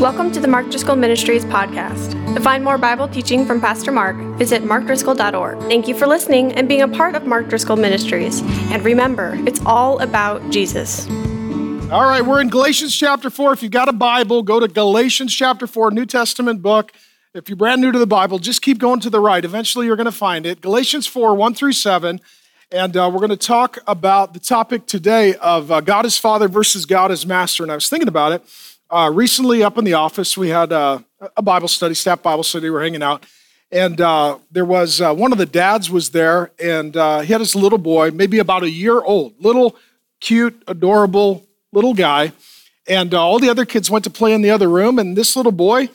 Welcome to the Mark Driscoll Ministries podcast. To find more Bible teaching from Pastor Mark, visit markdriscoll.org. Thank you for listening and being a part of Mark Driscoll Ministries. And remember, it's all about Jesus. All right, we're in Galatians chapter 4. If you've got a Bible, go to Galatians chapter 4, New Testament book. If you're brand new to the Bible, just keep going to the right. Eventually, you're going to find it. Galatians 4, 1 through 7. And uh, we're going to talk about the topic today of uh, God as Father versus God as Master. And I was thinking about it. Uh, recently, up in the office, we had uh, a Bible study, staff Bible study. We're hanging out, and uh, there was uh, one of the dads was there, and uh, he had his little boy, maybe about a year old, little cute, adorable little guy, and all the other kids went to play in the other room, and this little boy,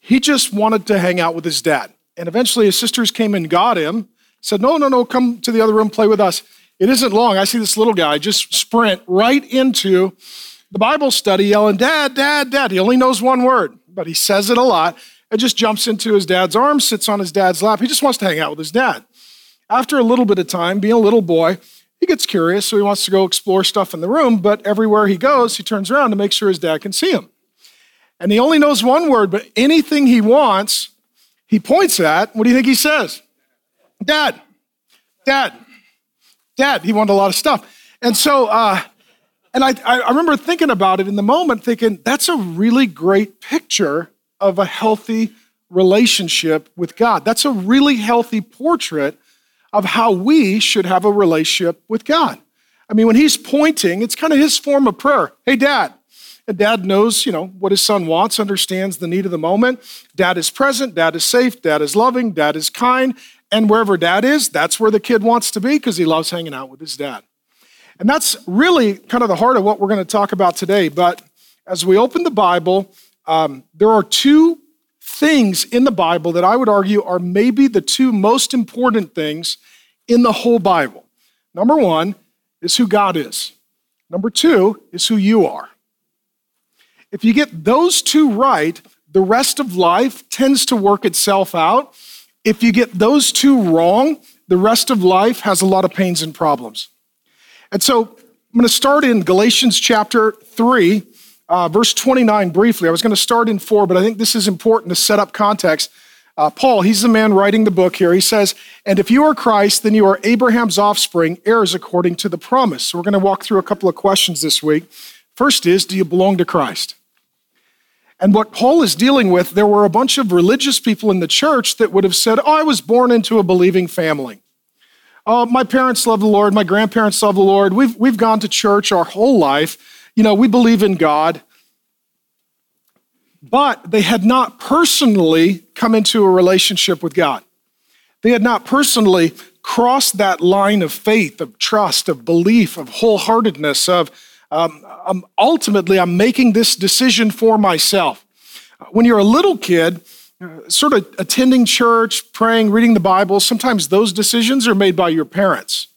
he just wanted to hang out with his dad. And eventually, his sisters came and got him. Said, "No, no, no, come to the other room, play with us." It isn't long. I see this little guy just sprint right into the Bible study yelling, Dad, Dad, Dad. He only knows one word, but he says it a lot and just jumps into his dad's arms, sits on his dad's lap. He just wants to hang out with his dad. After a little bit of time, being a little boy, he gets curious, so he wants to go explore stuff in the room, but everywhere he goes, he turns around to make sure his dad can see him. And he only knows one word, but anything he wants, he points at. What do you think he says? Dad, Dad, Dad. He wanted a lot of stuff. And so, uh, and I, I remember thinking about it in the moment, thinking that's a really great picture of a healthy relationship with God. That's a really healthy portrait of how we should have a relationship with God. I mean, when he's pointing, it's kind of his form of prayer. Hey, dad. And dad knows, you know, what his son wants, understands the need of the moment. Dad is present, dad is safe, dad is loving, dad is kind. And wherever dad is, that's where the kid wants to be because he loves hanging out with his dad. And that's really kind of the heart of what we're going to talk about today. But as we open the Bible, um, there are two things in the Bible that I would argue are maybe the two most important things in the whole Bible. Number one is who God is, number two is who you are. If you get those two right, the rest of life tends to work itself out. If you get those two wrong, the rest of life has a lot of pains and problems. And so I'm going to start in Galatians chapter 3, uh, verse 29 briefly. I was going to start in 4, but I think this is important to set up context. Uh, Paul, he's the man writing the book here. He says, And if you are Christ, then you are Abraham's offspring, heirs according to the promise. So we're going to walk through a couple of questions this week. First is, do you belong to Christ? And what Paul is dealing with, there were a bunch of religious people in the church that would have said, Oh, I was born into a believing family. Oh, my parents love the Lord. My grandparents love the Lord. We've, we've gone to church our whole life. You know, we believe in God. But they had not personally come into a relationship with God. They had not personally crossed that line of faith, of trust, of belief, of wholeheartedness, of um, um, ultimately, I'm making this decision for myself. When you're a little kid, sort of attending church, praying, reading the Bible, sometimes those decisions are made by your parents.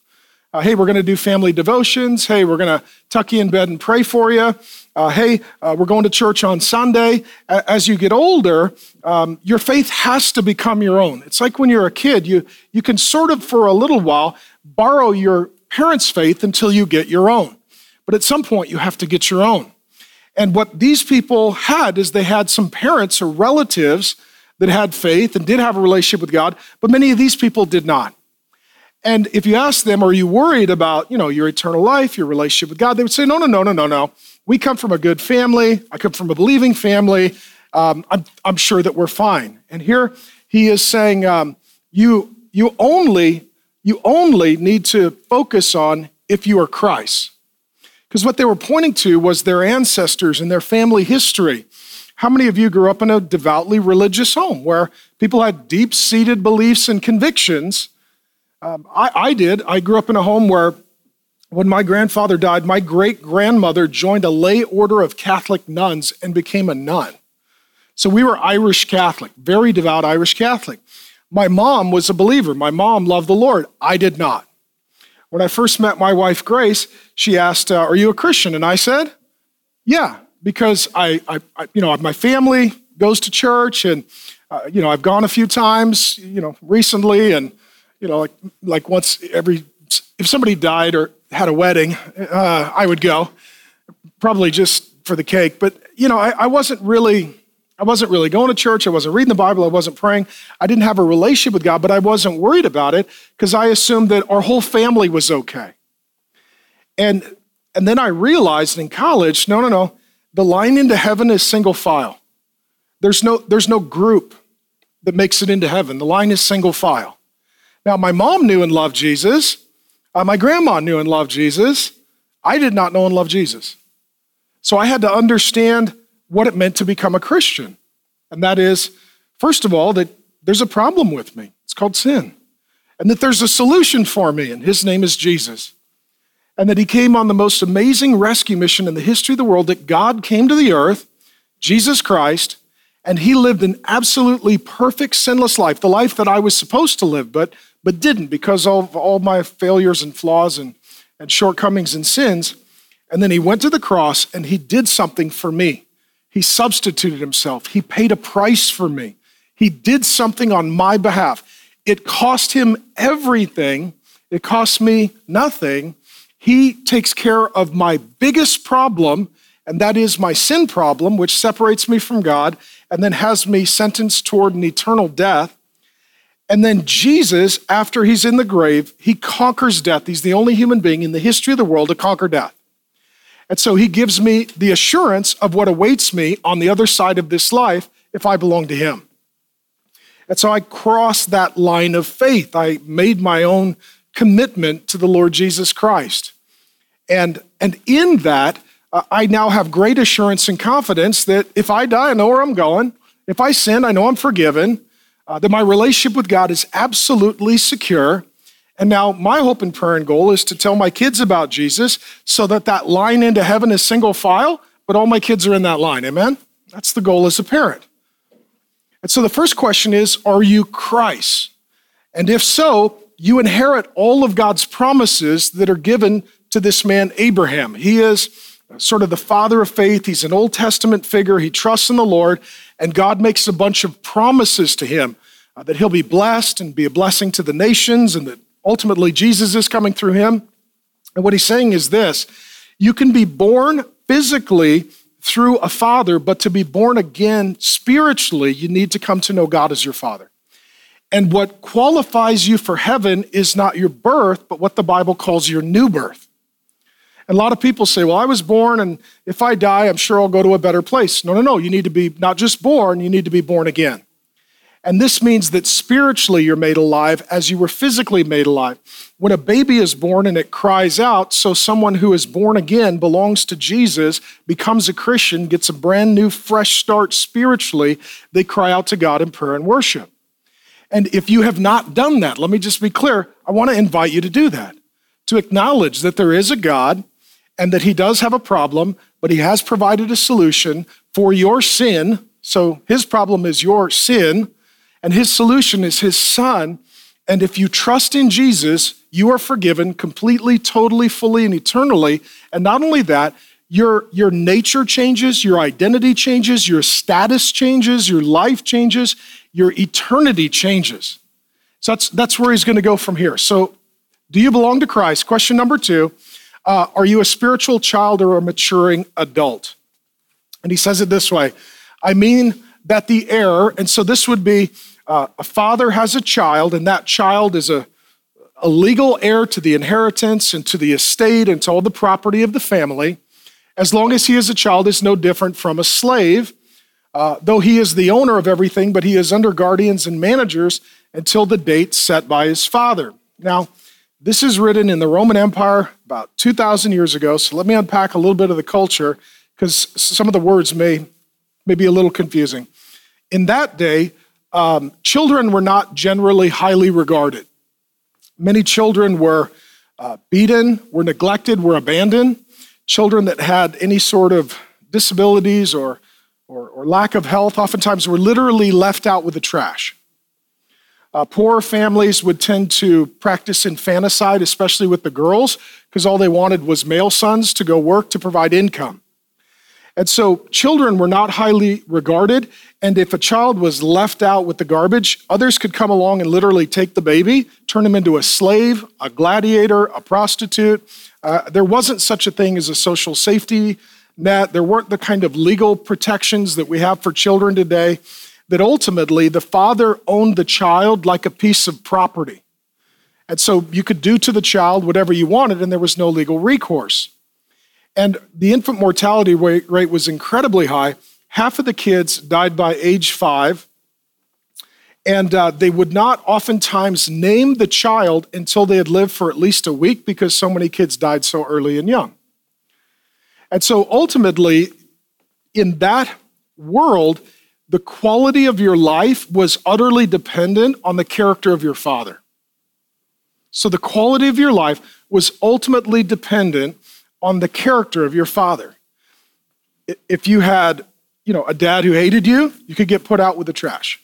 Uh, hey, we're going to do family devotions. Hey, we're going to tuck you in bed and pray for you. Uh, hey, uh, we're going to church on Sunday. As you get older, um, your faith has to become your own. It's like when you're a kid, you, you can sort of, for a little while, borrow your parents' faith until you get your own. But at some point, you have to get your own. And what these people had is they had some parents or relatives that had faith and did have a relationship with God, but many of these people did not. And if you ask them, are you worried about, you know, your eternal life, your relationship with God? They would say, no, no, no, no, no, no. We come from a good family. I come from a believing family. Um, I'm, I'm, sure that we're fine. And here he is saying, um, you, you only, you only need to focus on if you are Christ. Because what they were pointing to was their ancestors and their family history. How many of you grew up in a devoutly religious home where people had deep seated beliefs and convictions? Um, I, I did. I grew up in a home where when my grandfather died, my great grandmother joined a lay order of Catholic nuns and became a nun. So we were Irish Catholic, very devout Irish Catholic. My mom was a believer. My mom loved the Lord. I did not. When I first met my wife, Grace, she asked, uh, Are you a Christian? And I said, Yeah because I, I, I, you know, my family goes to church, and uh, you know, I've gone a few times, you know, recently, and you know, like like once every if somebody died or had a wedding, uh, I would go, probably just for the cake. But you know, I, I wasn't really I wasn't really going to church. I wasn't reading the Bible. I wasn't praying. I didn't have a relationship with God, but I wasn't worried about it because I assumed that our whole family was okay. And, and then I realized in college no, no, no. The line into heaven is single file. There's no, there's no group that makes it into heaven. The line is single file. Now, my mom knew and loved Jesus. Uh, my grandma knew and loved Jesus. I did not know and love Jesus. So I had to understand what it meant to become a Christian. And that is, first of all, that there's a problem with me. It's called sin. And that there's a solution for me, and his name is Jesus. And that he came on the most amazing rescue mission in the history of the world, that God came to the earth, Jesus Christ, and he lived an absolutely perfect, sinless life, the life that I was supposed to live, but, but didn't because of all my failures and flaws and, and shortcomings and sins. And then he went to the cross and he did something for me. He substituted himself, he paid a price for me. He did something on my behalf. It cost him everything, it cost me nothing. He takes care of my biggest problem, and that is my sin problem, which separates me from God and then has me sentenced toward an eternal death. And then Jesus, after he's in the grave, he conquers death. He's the only human being in the history of the world to conquer death. And so he gives me the assurance of what awaits me on the other side of this life if I belong to him. And so I crossed that line of faith. I made my own commitment to the Lord Jesus Christ. And, and in that, uh, I now have great assurance and confidence that if I die, I know where I'm going. If I sin, I know I'm forgiven. Uh, that my relationship with God is absolutely secure. And now my hope and prayer and goal is to tell my kids about Jesus so that that line into heaven is single file, but all my kids are in that line. Amen? That's the goal as a parent. And so the first question is Are you Christ? And if so, you inherit all of God's promises that are given to this man, Abraham. He is sort of the father of faith. He's an Old Testament figure. He trusts in the Lord, and God makes a bunch of promises to him uh, that he'll be blessed and be a blessing to the nations, and that ultimately Jesus is coming through him. And what he's saying is this you can be born physically through a father, but to be born again spiritually, you need to come to know God as your father. And what qualifies you for heaven is not your birth, but what the Bible calls your new birth. And a lot of people say, well, I was born, and if I die, I'm sure I'll go to a better place. No, no, no. You need to be not just born, you need to be born again. And this means that spiritually you're made alive as you were physically made alive. When a baby is born and it cries out, so someone who is born again, belongs to Jesus, becomes a Christian, gets a brand new, fresh start spiritually, they cry out to God in prayer and worship. And if you have not done that, let me just be clear, I want to invite you to do that, to acknowledge that there is a God and that he does have a problem, but he has provided a solution for your sin. So his problem is your sin, and his solution is his son. And if you trust in Jesus, you are forgiven completely, totally, fully, and eternally. And not only that, your, your nature changes, your identity changes, your status changes, your life changes, your eternity changes. So that's, that's where he's going to go from here. So, do you belong to Christ? Question number two uh, Are you a spiritual child or a maturing adult? And he says it this way I mean that the heir, and so this would be uh, a father has a child, and that child is a, a legal heir to the inheritance and to the estate and to all the property of the family. As long as he is a child, is no different from a slave, uh, though he is the owner of everything, but he is under guardians and managers until the date set by his father. Now, this is written in the Roman Empire about 2,000 years ago. So let me unpack a little bit of the culture because some of the words may, may be a little confusing. In that day, um, children were not generally highly regarded. Many children were uh, beaten, were neglected, were abandoned. Children that had any sort of disabilities or, or, or lack of health oftentimes were literally left out with the trash. Uh, poor families would tend to practice infanticide, especially with the girls, because all they wanted was male sons to go work to provide income. And so children were not highly regarded. And if a child was left out with the garbage, others could come along and literally take the baby, turn him into a slave, a gladiator, a prostitute. Uh, there wasn't such a thing as a social safety net, there weren't the kind of legal protections that we have for children today, that ultimately the father owned the child like a piece of property. And so you could do to the child whatever you wanted, and there was no legal recourse. And the infant mortality rate was incredibly high. Half of the kids died by age five, and uh, they would not oftentimes name the child until they had lived for at least a week because so many kids died so early and young. And so ultimately, in that world, the quality of your life was utterly dependent on the character of your father. So the quality of your life was ultimately dependent on the character of your father. If you had, you know, a dad who hated you, you could get put out with the trash.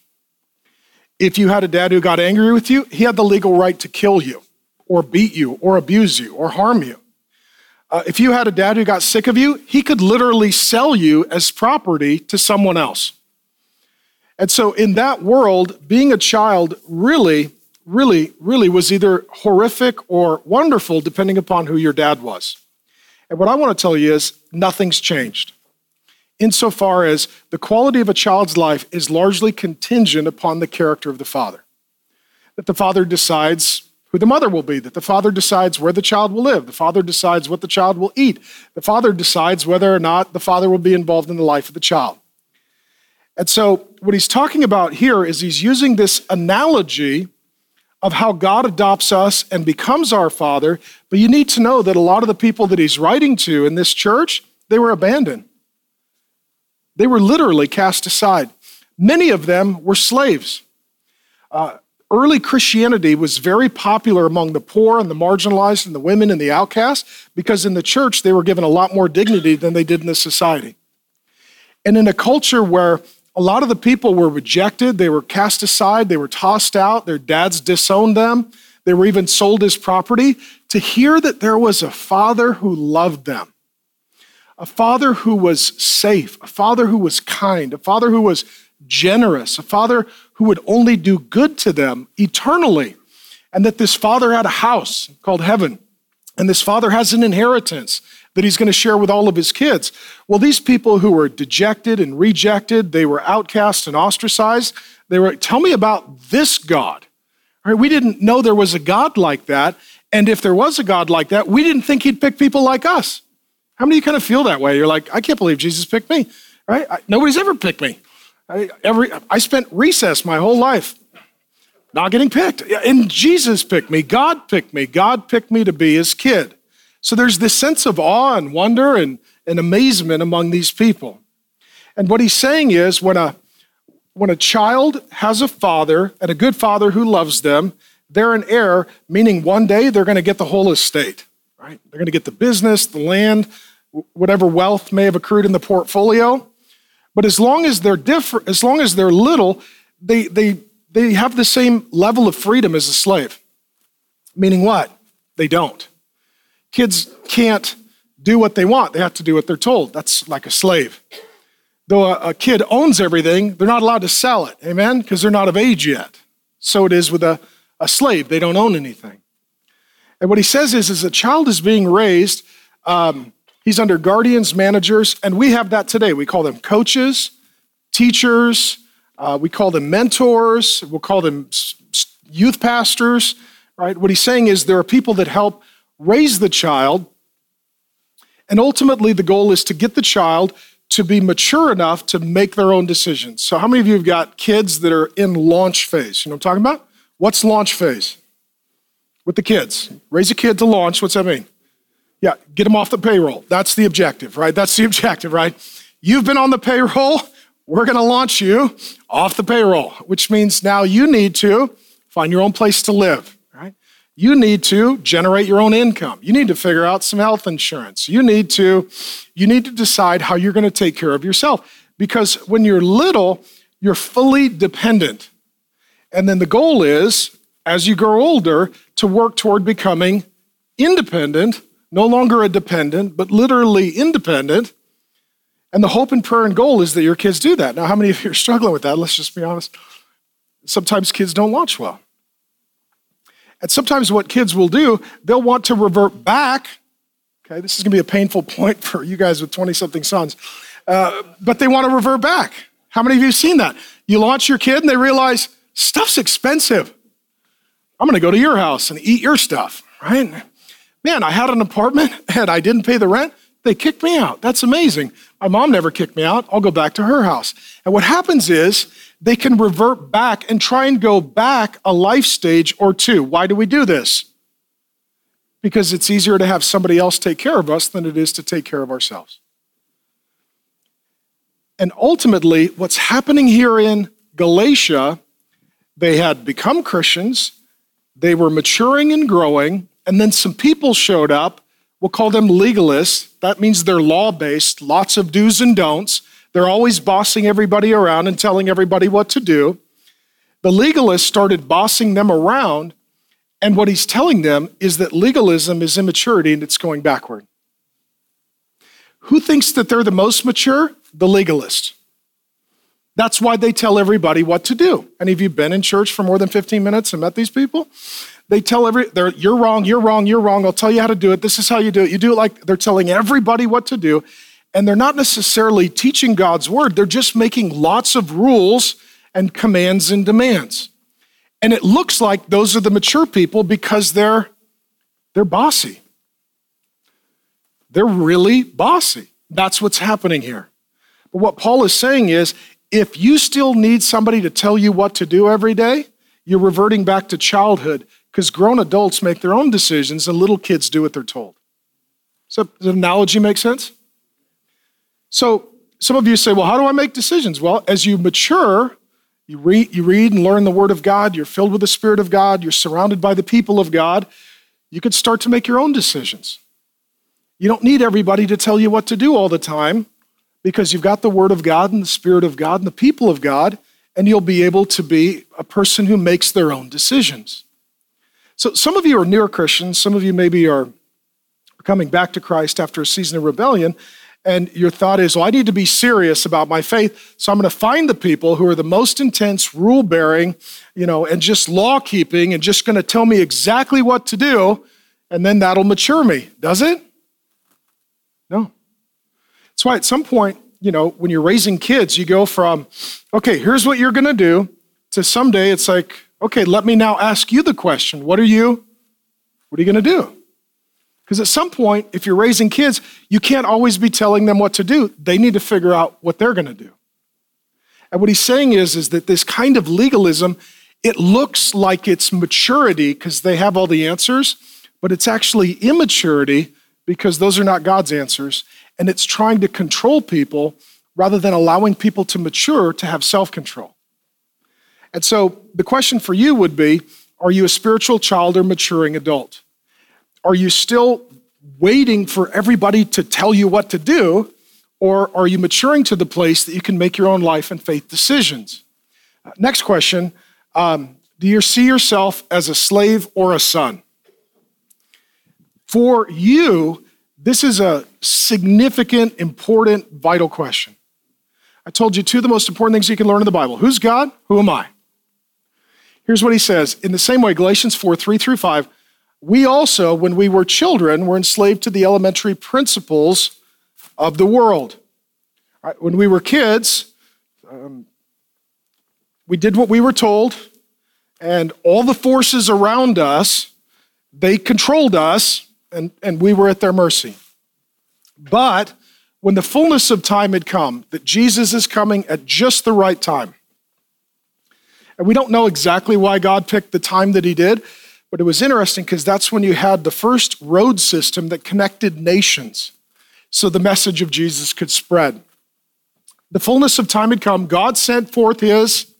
If you had a dad who got angry with you, he had the legal right to kill you or beat you or abuse you or harm you. Uh, if you had a dad who got sick of you, he could literally sell you as property to someone else. And so, in that world, being a child really, really, really was either horrific or wonderful, depending upon who your dad was. And what I want to tell you is nothing's changed. Insofar as the quality of a child's life is largely contingent upon the character of the father. That the father decides who the mother will be, that the father decides where the child will live, the father decides what the child will eat, the father decides whether or not the father will be involved in the life of the child. And so, what he's talking about here is he's using this analogy of how God adopts us and becomes our father. But you need to know that a lot of the people that he's writing to in this church, they were abandoned. They were literally cast aside. Many of them were slaves. Uh, early Christianity was very popular among the poor and the marginalized and the women and the outcasts because in the church they were given a lot more dignity than they did in the society. And in a culture where a lot of the people were rejected, they were cast aside, they were tossed out, their dads disowned them, they were even sold as property. To hear that there was a father who loved them, a father who was safe, a father who was kind, a father who was generous, a father who would only do good to them eternally, and that this father had a house called heaven, and this father has an inheritance, that he's going to share with all of his kids. Well, these people who were dejected and rejected, they were outcast and ostracized. They were, tell me about this God. Right? We didn't know there was a God like that. And if there was a God like that, we didn't think he'd pick people like us. How many of you kind of feel that way? You're like, I can't believe Jesus picked me, right? I, nobody's ever picked me. I, every, I spent recess my whole life not getting picked. And Jesus picked me. God picked me. God picked me to be his kid. So there's this sense of awe and wonder and, and amazement among these people. And what he's saying is when a, when a child has a father and a good father who loves them, they're an heir, meaning one day they're going to get the whole estate, right? They're going to get the business, the land, whatever wealth may have accrued in the portfolio. But as long as they're different, as long as they're little, they, they, they have the same level of freedom as a slave. Meaning what? They don't. Kids can't do what they want, they have to do what they're told. That's like a slave. Though a, a kid owns everything, they're not allowed to sell it, amen? Because they're not of age yet. So it is with a, a slave, they don't own anything. And what he says is, as a child is being raised, um, he's under guardians, managers, and we have that today. We call them coaches, teachers, uh, we call them mentors, we'll call them youth pastors, right? What he's saying is there are people that help raise the child, and ultimately the goal is to get the child to be mature enough to make their own decisions. So, how many of you have got kids that are in launch phase? You know what I'm talking about? What's launch phase? With the kids. Raise a kid to launch. What's that mean? Yeah, get them off the payroll. That's the objective, right? That's the objective, right? You've been on the payroll. We're going to launch you off the payroll, which means now you need to find your own place to live you need to generate your own income. You need to figure out some health insurance. You need to you need to decide how you're going to take care of yourself because when you're little, you're fully dependent. And then the goal is as you grow older to work toward becoming independent, no longer a dependent, but literally independent. And the hope and prayer and goal is that your kids do that. Now, how many of you are struggling with that? Let's just be honest. Sometimes kids don't launch well. And sometimes what kids will do, they'll want to revert back Okay, this is going to be a painful point for you guys with 20 something sons. Uh, but they want to revert back. How many of you have seen that? You launch your kid and they realize stuff's expensive. I'm going to go to your house and eat your stuff, right? Man, I had an apartment and I didn't pay the rent. They kicked me out. That's amazing. My mom never kicked me out. I'll go back to her house. And what happens is they can revert back and try and go back a life stage or two. Why do we do this? Because it's easier to have somebody else take care of us than it is to take care of ourselves. And ultimately, what's happening here in Galatia, they had become Christians, they were maturing and growing, and then some people showed up. We'll call them legalists. That means they're law based, lots of do's and don'ts. They're always bossing everybody around and telling everybody what to do. The legalist started bossing them around, and what he's telling them is that legalism is immaturity and it's going backward. Who thinks that they're the most mature? The legalist. That's why they tell everybody what to do. Any of you been in church for more than 15 minutes and met these people? They tell every, you're wrong, you're wrong, you're wrong. I'll tell you how to do it. This is how you do it. You do it like they're telling everybody what to do. And they're not necessarily teaching God's word, they're just making lots of rules and commands and demands. And it looks like those are the mature people because they're, they're bossy. They're really bossy. That's what's happening here. But what Paul is saying is if you still need somebody to tell you what to do every day, you're reverting back to childhood because grown adults make their own decisions and little kids do what they're told. So, does the analogy make sense? So, some of you say, well, how do I make decisions? Well, as you mature, you read, you read and learn the Word of God, you're filled with the Spirit of God, you're surrounded by the people of God, you could start to make your own decisions. You don't need everybody to tell you what to do all the time because you've got the Word of God and the Spirit of God and the people of God, and you'll be able to be a person who makes their own decisions. So some of you are newer Christians, some of you maybe are coming back to Christ after a season of rebellion, and your thought is, well, I need to be serious about my faith, so I'm going to find the people who are the most intense, rule bearing, you know, and just law keeping, and just going to tell me exactly what to do, and then that'll mature me. Does it? No. That's why at some point, you know, when you're raising kids, you go from, okay, here's what you're going to do, to someday it's like, Okay, let me now ask you the question. What are you what are you going to do? Because at some point, if you're raising kids, you can't always be telling them what to do. They need to figure out what they're going to do. And what he's saying is, is that this kind of legalism, it looks like it's maturity because they have all the answers, but it's actually immaturity because those are not God's answers. And it's trying to control people rather than allowing people to mature to have self control. And so the question for you would be Are you a spiritual child or maturing adult? Are you still waiting for everybody to tell you what to do? Or are you maturing to the place that you can make your own life and faith decisions? Uh, next question um, Do you see yourself as a slave or a son? For you, this is a significant, important, vital question. I told you two of the most important things you can learn in the Bible Who's God? Who am I? Here's what he says In the same way, Galatians 4 3 through 5, we also, when we were children, were enslaved to the elementary principles of the world. When we were kids, um, we did what we were told, and all the forces around us, they controlled us, and, and we were at their mercy. But when the fullness of time had come, that Jesus is coming at just the right time, and we don't know exactly why God picked the time that He did, but it was interesting because that's when you had the first road system that connected nations so the message of Jesus could spread. The fullness of time had come. God sent forth His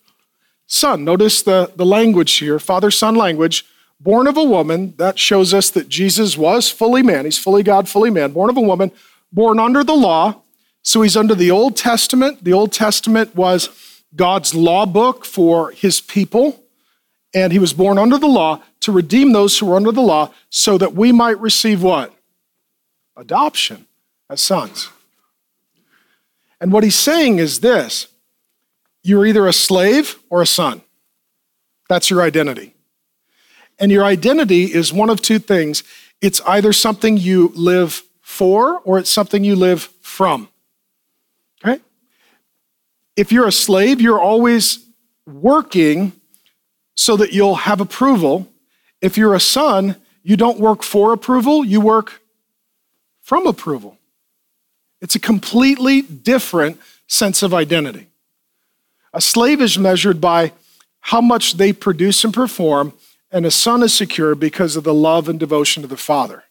Son. Notice the, the language here father son language. Born of a woman, that shows us that Jesus was fully man. He's fully God, fully man. Born of a woman, born under the law. So he's under the Old Testament. The Old Testament was God's law book for his people, and he was born under the law to redeem those who were under the law so that we might receive what? Adoption as sons. And what he's saying is this you're either a slave or a son. That's your identity. And your identity is one of two things it's either something you live for or it's something you live from. Okay? If you're a slave, you're always working so that you'll have approval. If you're a son, you don't work for approval, you work from approval. It's a completely different sense of identity. A slave is measured by how much they produce and perform, and a son is secure because of the love and devotion to the father.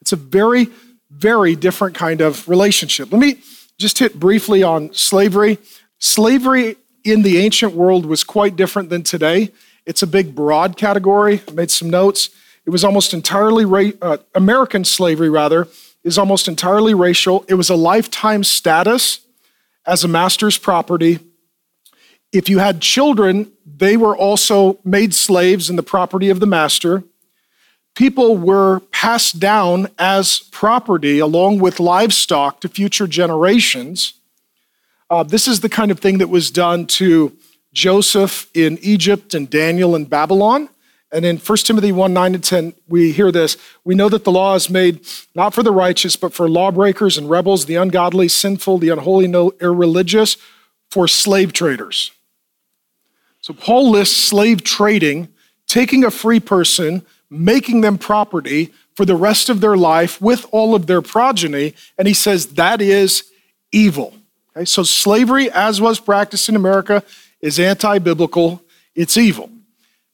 It's a very, very different kind of relationship. Let me just hit briefly on slavery. Slavery in the ancient world was quite different than today. It's a big, broad category. I made some notes. It was almost entirely, ra- uh, American slavery, rather, is almost entirely racial. It was a lifetime status as a master's property. If you had children, they were also made slaves in the property of the master. People were passed down as property along with livestock to future generations. Uh, this is the kind of thing that was done to Joseph in Egypt and Daniel in Babylon. And in 1 Timothy 1 9 to 10, we hear this. We know that the law is made not for the righteous, but for lawbreakers and rebels, the ungodly, sinful, the unholy, no, irreligious, for slave traders. So Paul lists slave trading, taking a free person, making them property for the rest of their life with all of their progeny. And he says that is evil. Okay, so slavery, as was practiced in America, is anti biblical, it's evil.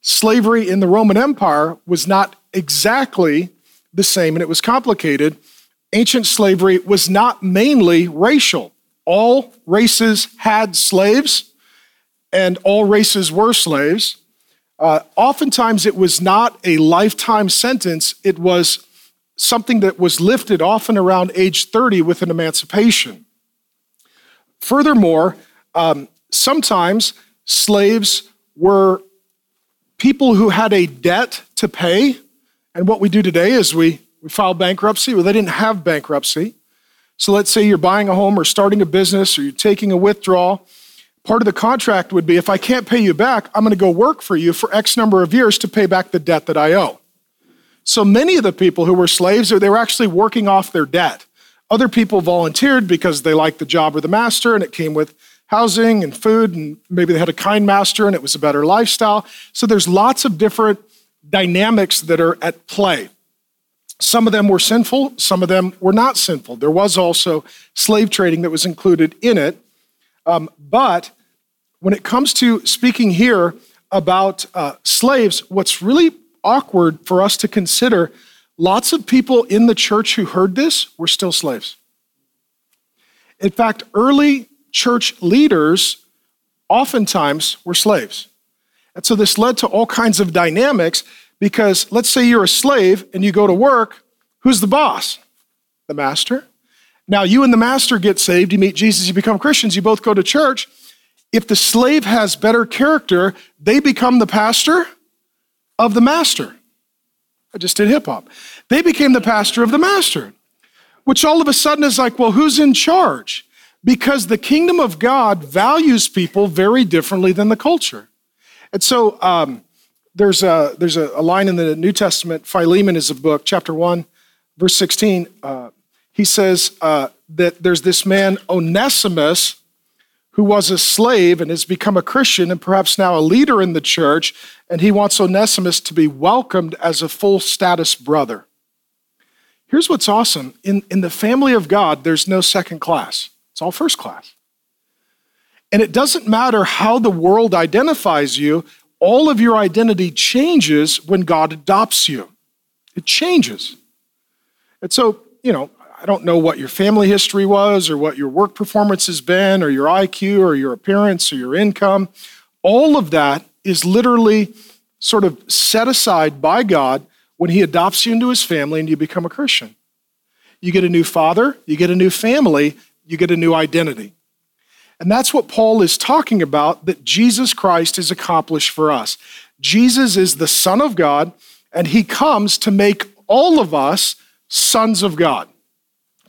Slavery in the Roman Empire was not exactly the same, and it was complicated. Ancient slavery was not mainly racial. All races had slaves, and all races were slaves. Uh, oftentimes, it was not a lifetime sentence, it was something that was lifted often around age 30 with an emancipation. Furthermore, um, sometimes slaves were people who had a debt to pay. And what we do today is we, we file bankruptcy. Well, they didn't have bankruptcy. So let's say you're buying a home or starting a business or you're taking a withdrawal. Part of the contract would be if I can't pay you back, I'm going to go work for you for X number of years to pay back the debt that I owe. So many of the people who were slaves, they were actually working off their debt. Other people volunteered because they liked the job or the master and it came with housing and food, and maybe they had a kind master and it was a better lifestyle. So there's lots of different dynamics that are at play. Some of them were sinful, some of them were not sinful. There was also slave trading that was included in it. Um, but when it comes to speaking here about uh, slaves, what's really awkward for us to consider lots of people in the church who heard this were still slaves. In fact, early church leaders oftentimes were slaves. And so this led to all kinds of dynamics because let's say you're a slave and you go to work, who's the boss? The master. Now, you and the master get saved, you meet Jesus, you become Christians, you both go to church. If the slave has better character, they become the pastor of the master. I just did hip hop. They became the pastor of the master, which all of a sudden is like, well, who's in charge? Because the kingdom of God values people very differently than the culture. And so um, there's, a, there's a, line in the New Testament, Philemon is a book, chapter 1, verse 16. Uh, he says uh, that there's this man, Onesimus, who was a slave and has become a Christian and perhaps now a leader in the church, and he wants Onesimus to be welcomed as a full status brother. Here's what's awesome in, in the family of God, there's no second class. It's all first class. And it doesn't matter how the world identifies you, all of your identity changes when God adopts you. It changes. And so, you know, I don't know what your family history was or what your work performance has been or your IQ or your appearance or your income. All of that is literally sort of set aside by God when He adopts you into His family and you become a Christian. You get a new father, you get a new family, you get a new identity. And that's what Paul is talking about that Jesus Christ has accomplished for us. Jesus is the Son of God, and he comes to make all of us sons of God.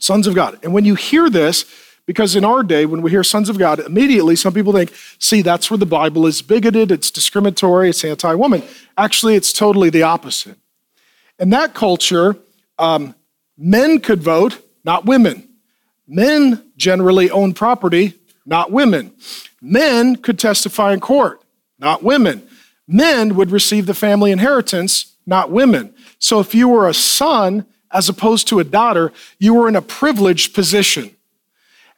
Sons of God. And when you hear this, because in our day, when we hear sons of God, immediately some people think, see, that's where the Bible is bigoted, it's discriminatory, it's anti woman. Actually, it's totally the opposite. In that culture, um, men could vote, not women. Men generally own property, not women. Men could testify in court, not women. Men would receive the family inheritance, not women. So if you were a son as opposed to a daughter, you were in a privileged position.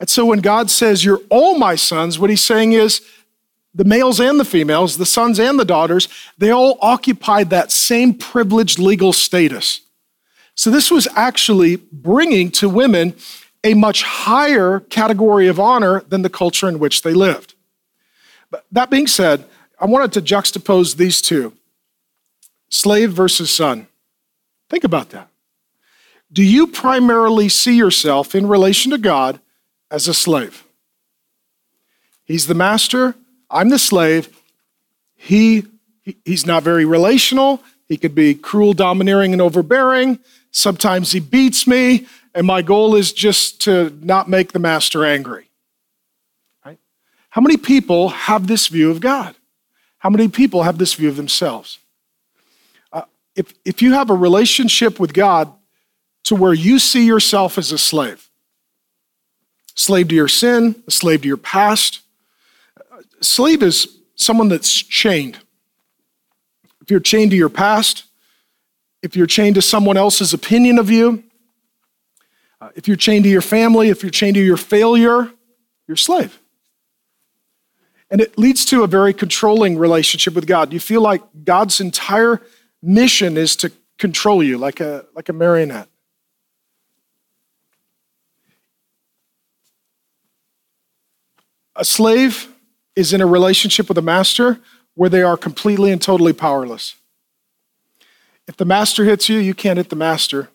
And so when God says, You're all my sons, what he's saying is, the males and the females, the sons and the daughters, they all occupied that same privileged legal status. So this was actually bringing to women a much higher category of honor than the culture in which they lived. But that being said, I wanted to juxtapose these two slave versus son. Think about that. Do you primarily see yourself in relation to God as a slave? He's the master, I'm the slave. He, he's not very relational. He could be cruel, domineering, and overbearing. Sometimes he beats me, and my goal is just to not make the master angry. Right? How many people have this view of God? How many people have this view of themselves? Uh, if, if you have a relationship with God to where you see yourself as a slave, slave to your sin, a slave to your past, a slave is someone that's chained. If you're chained to your past, if you're chained to someone else's opinion of you, uh, if you're chained to your family, if you're chained to your failure, you're a slave. And it leads to a very controlling relationship with God. You feel like God's entire mission is to control you like a, like a marionette. A slave is in a relationship with a master where they are completely and totally powerless. If the master hits you, you can't hit the master.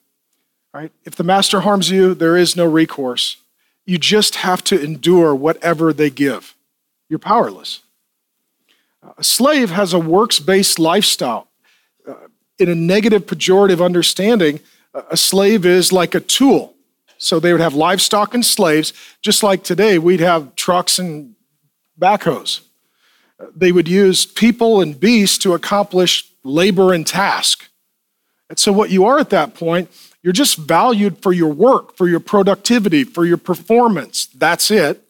Right? If the master harms you, there is no recourse. You just have to endure whatever they give you're powerless. A slave has a works based lifestyle. Uh, in a negative, pejorative understanding, a slave is like a tool. So they would have livestock and slaves, just like today we'd have trucks and backhoes. They would use people and beasts to accomplish labor and task. And so, what you are at that point, you're just valued for your work, for your productivity, for your performance. That's it.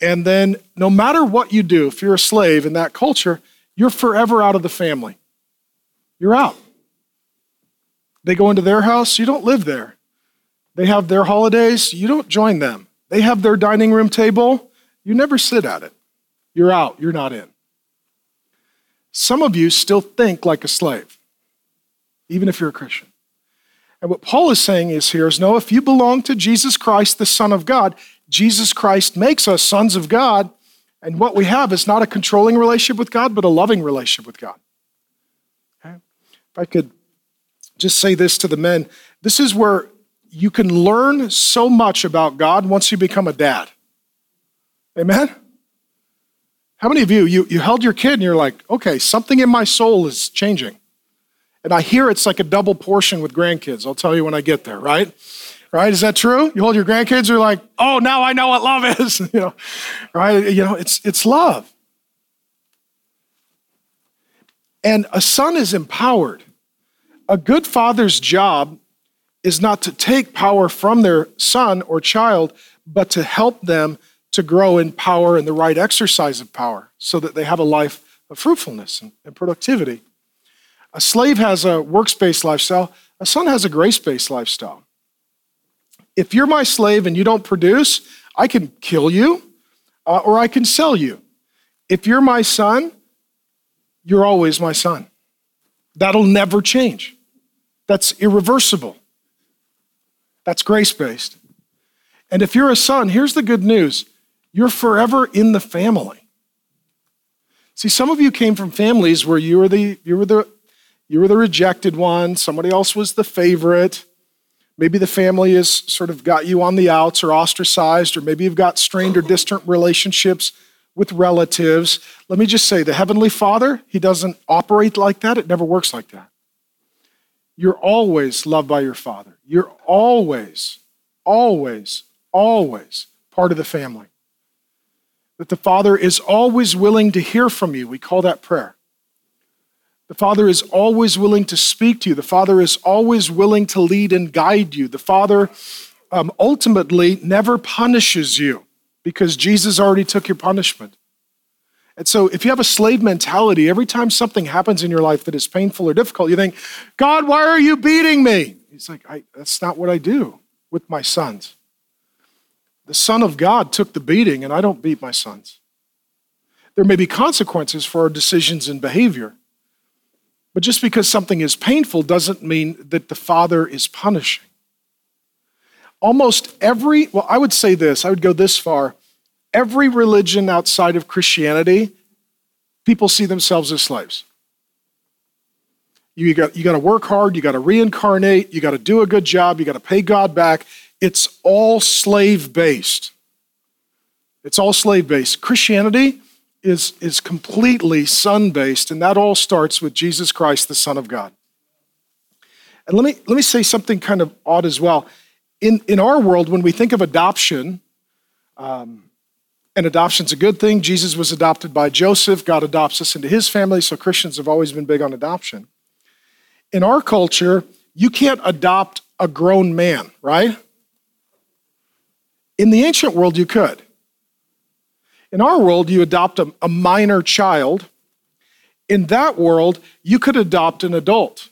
And then, no matter what you do, if you're a slave in that culture, you're forever out of the family. You're out. They go into their house, you don't live there. They have their holidays, you don't join them. They have their dining room table, you never sit at it. You're out, you're not in. Some of you still think like a slave, even if you're a Christian. And what Paul is saying is here is no, if you belong to Jesus Christ, the Son of God, Jesus Christ makes us sons of God. And what we have is not a controlling relationship with God, but a loving relationship with God. Okay? If I could just say this to the men, this is where you can learn so much about God once you become a dad. Amen? How many of you, you, you held your kid and you're like, okay, something in my soul is changing. And I hear it's like a double portion with grandkids. I'll tell you when I get there, right? right? Is that true? You hold your grandkids, you're like, oh, now I know what love is, you know, right? You know, it's it's love. And a son is empowered. A good father's job is not to take power from their son or child, but to help them to grow in power and the right exercise of power so that they have a life of fruitfulness and, productivity. A slave has a works based lifestyle, a son has a grace based lifestyle if you're my slave and you don't produce, I can kill you uh, or I can sell you. If you're my son, you're always my son. That'll never change. That's irreversible. That's grace based. And if you're a son, here's the good news you're forever in the family. See, some of you came from families where you were the, you were the, you were the rejected one, somebody else was the favorite. Maybe the family has sort of got you on the outs or ostracized, or maybe you've got strained or distant relationships with relatives. Let me just say the Heavenly Father, He doesn't operate like that. It never works like that. You're always loved by your Father. You're always, always, always part of the family. That the Father is always willing to hear from you. We call that prayer. The Father is always willing to speak to you. The Father is always willing to lead and guide you. The Father um, ultimately never punishes you because Jesus already took your punishment. And so, if you have a slave mentality, every time something happens in your life that is painful or difficult, you think, God, why are you beating me? He's like, That's not what I do with my sons. The Son of God took the beating, and I don't beat my sons. There may be consequences for our decisions and behavior. But just because something is painful doesn't mean that the Father is punishing. Almost every, well, I would say this, I would go this far. Every religion outside of Christianity, people see themselves as slaves. You got, you got to work hard, you got to reincarnate, you got to do a good job, you got to pay God back. It's all slave based. It's all slave based. Christianity, is, is completely son based, and that all starts with Jesus Christ, the Son of God. And let me, let me say something kind of odd as well. In, in our world, when we think of adoption, um, and adoption's a good thing, Jesus was adopted by Joseph, God adopts us into his family, so Christians have always been big on adoption. In our culture, you can't adopt a grown man, right? In the ancient world, you could. In our world, you adopt a, a minor child. In that world, you could adopt an adult.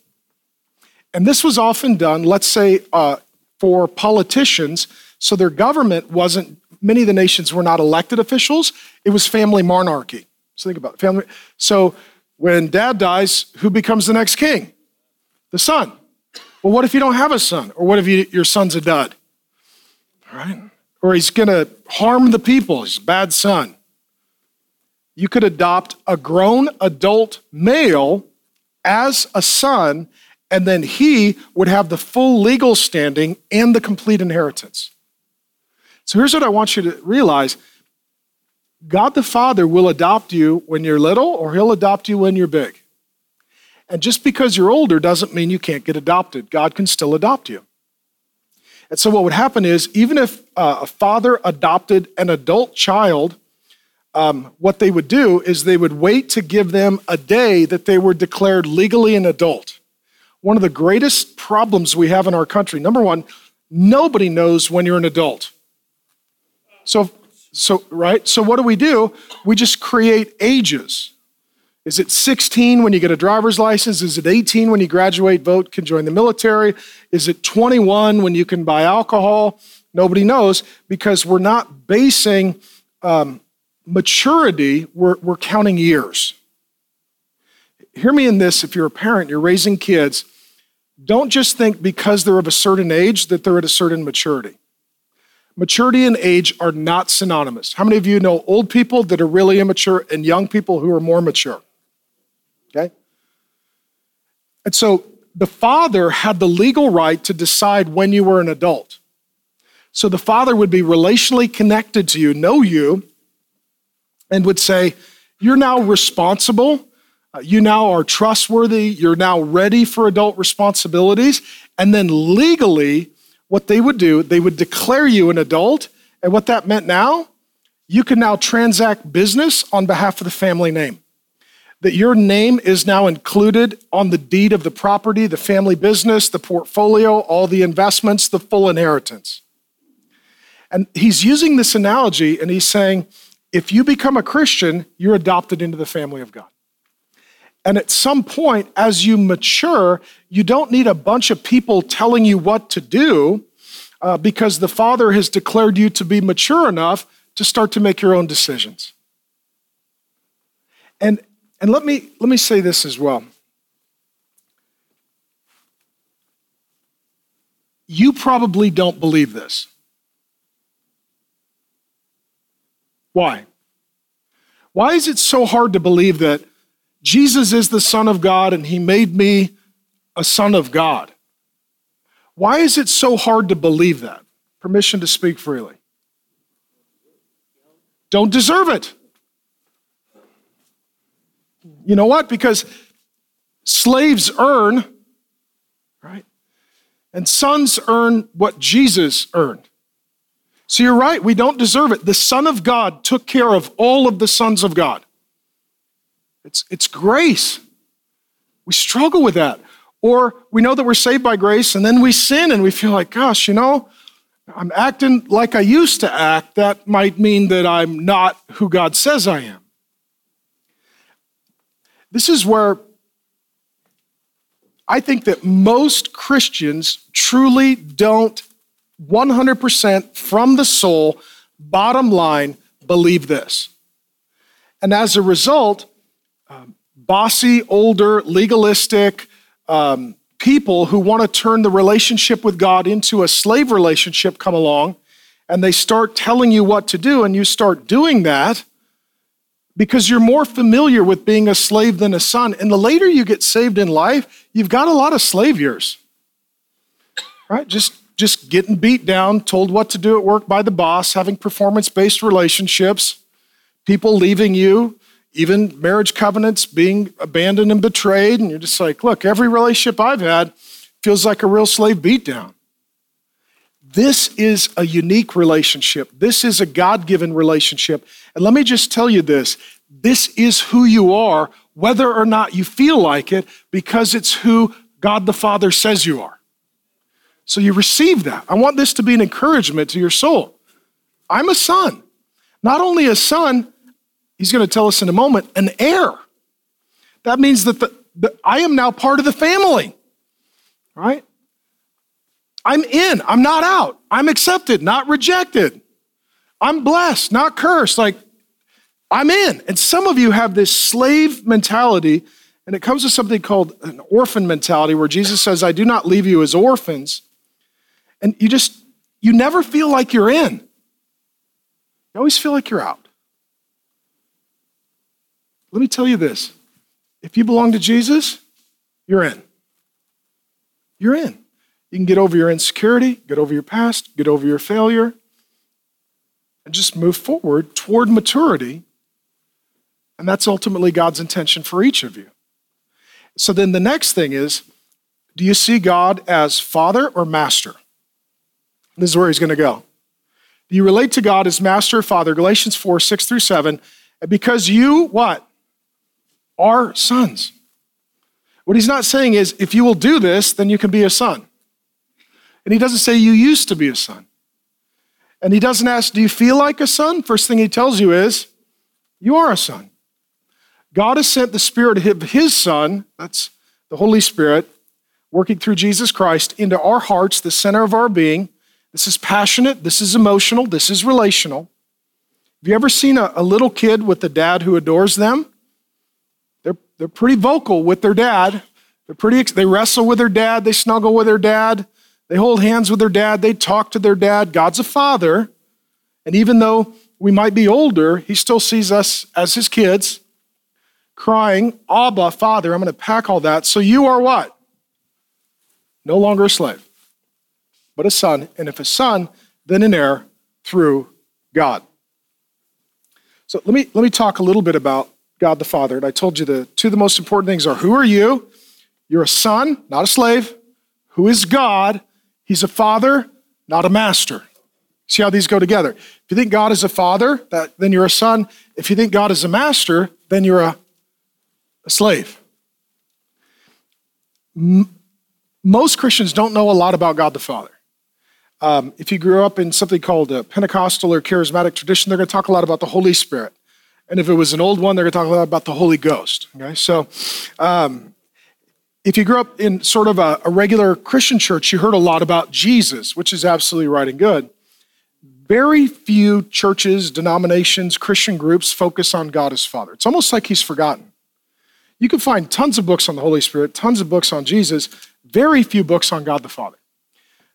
And this was often done, let's say, uh, for politicians, so their government wasn't, many of the nations were not elected officials, it was family monarchy. So think about it. Family. So when dad dies, who becomes the next king? The son. Well, what if you don't have a son? Or what if you, your son's a dud? All right? Or he's going to harm the people. He's a bad son. You could adopt a grown adult male as a son, and then he would have the full legal standing and the complete inheritance. So here's what I want you to realize God the Father will adopt you when you're little, or he'll adopt you when you're big. And just because you're older doesn't mean you can't get adopted. God can still adopt you. And so, what would happen is, even if uh, a father adopted an adult child, um, what they would do is they would wait to give them a day that they were declared legally an adult. One of the greatest problems we have in our country, number one, nobody knows when you're an adult. So, so right? So, what do we do? We just create ages. Is it 16 when you get a driver's license? Is it 18 when you graduate, vote, can join the military? Is it 21 when you can buy alcohol? Nobody knows because we're not basing um, maturity, we're, we're counting years. Hear me in this if you're a parent, you're raising kids, don't just think because they're of a certain age that they're at a certain maturity. Maturity and age are not synonymous. How many of you know old people that are really immature and young people who are more mature? Okay? And so the father had the legal right to decide when you were an adult. So the father would be relationally connected to you, know you, and would say, You're now responsible. Uh, you now are trustworthy. You're now ready for adult responsibilities. And then legally, what they would do, they would declare you an adult. And what that meant now, you can now transact business on behalf of the family name that your name is now included on the deed of the property, the family business, the portfolio, all the investments, the full inheritance. And he's using this analogy and he's saying, if you become a Christian, you're adopted into the family of God. And at some point, as you mature, you don't need a bunch of people telling you what to do uh, because the Father has declared you to be mature enough to start to make your own decisions. And and let me, let me say this as well. You probably don't believe this. Why? Why is it so hard to believe that Jesus is the Son of God and He made me a Son of God? Why is it so hard to believe that? Permission to speak freely. Don't deserve it. You know what? Because slaves earn, right? And sons earn what Jesus earned. So you're right, we don't deserve it. The Son of God took care of all of the sons of God. It's, it's grace. We struggle with that. Or we know that we're saved by grace and then we sin and we feel like, gosh, you know, I'm acting like I used to act, that might mean that I'm not who God says I am. This is where I think that most Christians truly don't 100% from the soul, bottom line, believe this. And as a result, um, bossy, older, legalistic um, people who want to turn the relationship with God into a slave relationship come along and they start telling you what to do, and you start doing that because you're more familiar with being a slave than a son. And the later you get saved in life, you've got a lot of slave years, right? Just just getting beat down, told what to do at work by the boss, having performance based relationships, people leaving you, even marriage covenants being abandoned and betrayed. And you're just like, look, every relationship I've had feels like a real slave beatdown. This is a unique relationship. This is a God given relationship. And let me just tell you this this is who you are, whether or not you feel like it, because it's who God the Father says you are. So you receive that. I want this to be an encouragement to your soul. I'm a son. Not only a son, he's going to tell us in a moment, an heir. That means that the, the, I am now part of the family, right? I'm in, I'm not out. I'm accepted, not rejected. I'm blessed, not cursed. Like, I'm in. And some of you have this slave mentality, and it comes to something called an orphan mentality, where Jesus says, I do not leave you as orphans. And you just, you never feel like you're in. You always feel like you're out. Let me tell you this if you belong to Jesus, you're in. You're in. You can get over your insecurity, get over your past, get over your failure, and just move forward toward maturity. And that's ultimately God's intention for each of you. So then the next thing is do you see God as father or master? This is where he's going to go. Do you relate to God as master or father? Galatians 4 6 through 7. Because you, what? Are sons. What he's not saying is, if you will do this, then you can be a son. And he doesn't say you used to be a son. And he doesn't ask, Do you feel like a son? First thing he tells you is, You are a son. God has sent the Spirit of His Son, that's the Holy Spirit, working through Jesus Christ, into our hearts, the center of our being. This is passionate, this is emotional, this is relational. Have you ever seen a, a little kid with a dad who adores them? They're, they're pretty vocal with their dad. They're pretty, they wrestle with their dad, they snuggle with their dad. They hold hands with their dad, they talk to their dad. God's a father. And even though we might be older, he still sees us as his kids, crying, Abba, Father. I'm going to pack all that. So you are what? No longer a slave, but a son. And if a son, then an heir through God. So let me, let me talk a little bit about God the Father. And I told you the two of the most important things are who are you? You're a son, not a slave. Who is God? He's a father, not a master. See how these go together. If you think God is a father, that, then you're a son. If you think God is a master, then you're a, a slave. M- most Christians don't know a lot about God the Father. Um, if you grew up in something called a Pentecostal or charismatic tradition, they're going to talk a lot about the Holy Spirit. And if it was an old one, they're going to talk a lot about the Holy Ghost. Okay, so um, if you grew up in sort of a, a regular Christian church, you heard a lot about Jesus, which is absolutely right and good. Very few churches, denominations, Christian groups focus on God as Father. It's almost like He's forgotten. You can find tons of books on the Holy Spirit, tons of books on Jesus, very few books on God the Father.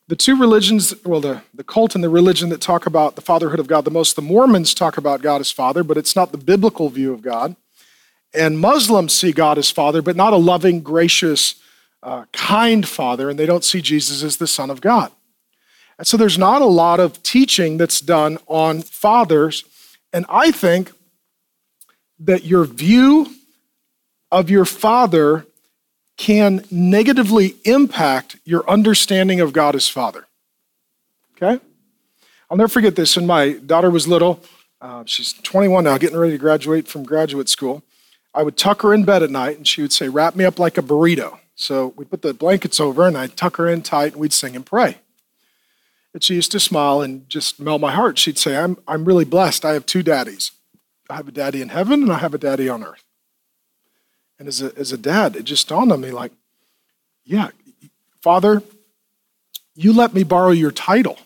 The two religions, well, the, the cult and the religion that talk about the fatherhood of God the most, the Mormons talk about God as Father, but it's not the biblical view of God. And Muslims see God as Father, but not a loving, gracious, uh, kind Father, and they don't see Jesus as the Son of God. And so there's not a lot of teaching that's done on fathers. And I think that your view of your father can negatively impact your understanding of God as Father. Okay? I'll never forget this. When my daughter was little, uh, she's 21 now, getting ready to graduate from graduate school. I would tuck her in bed at night and she would say, Wrap me up like a burrito. So we'd put the blankets over and I'd tuck her in tight and we'd sing and pray. And she used to smile and just melt my heart. She'd say, I'm, I'm really blessed. I have two daddies. I have a daddy in heaven and I have a daddy on earth. And as a, as a dad, it just dawned on me like, yeah, Father, you let me borrow your title.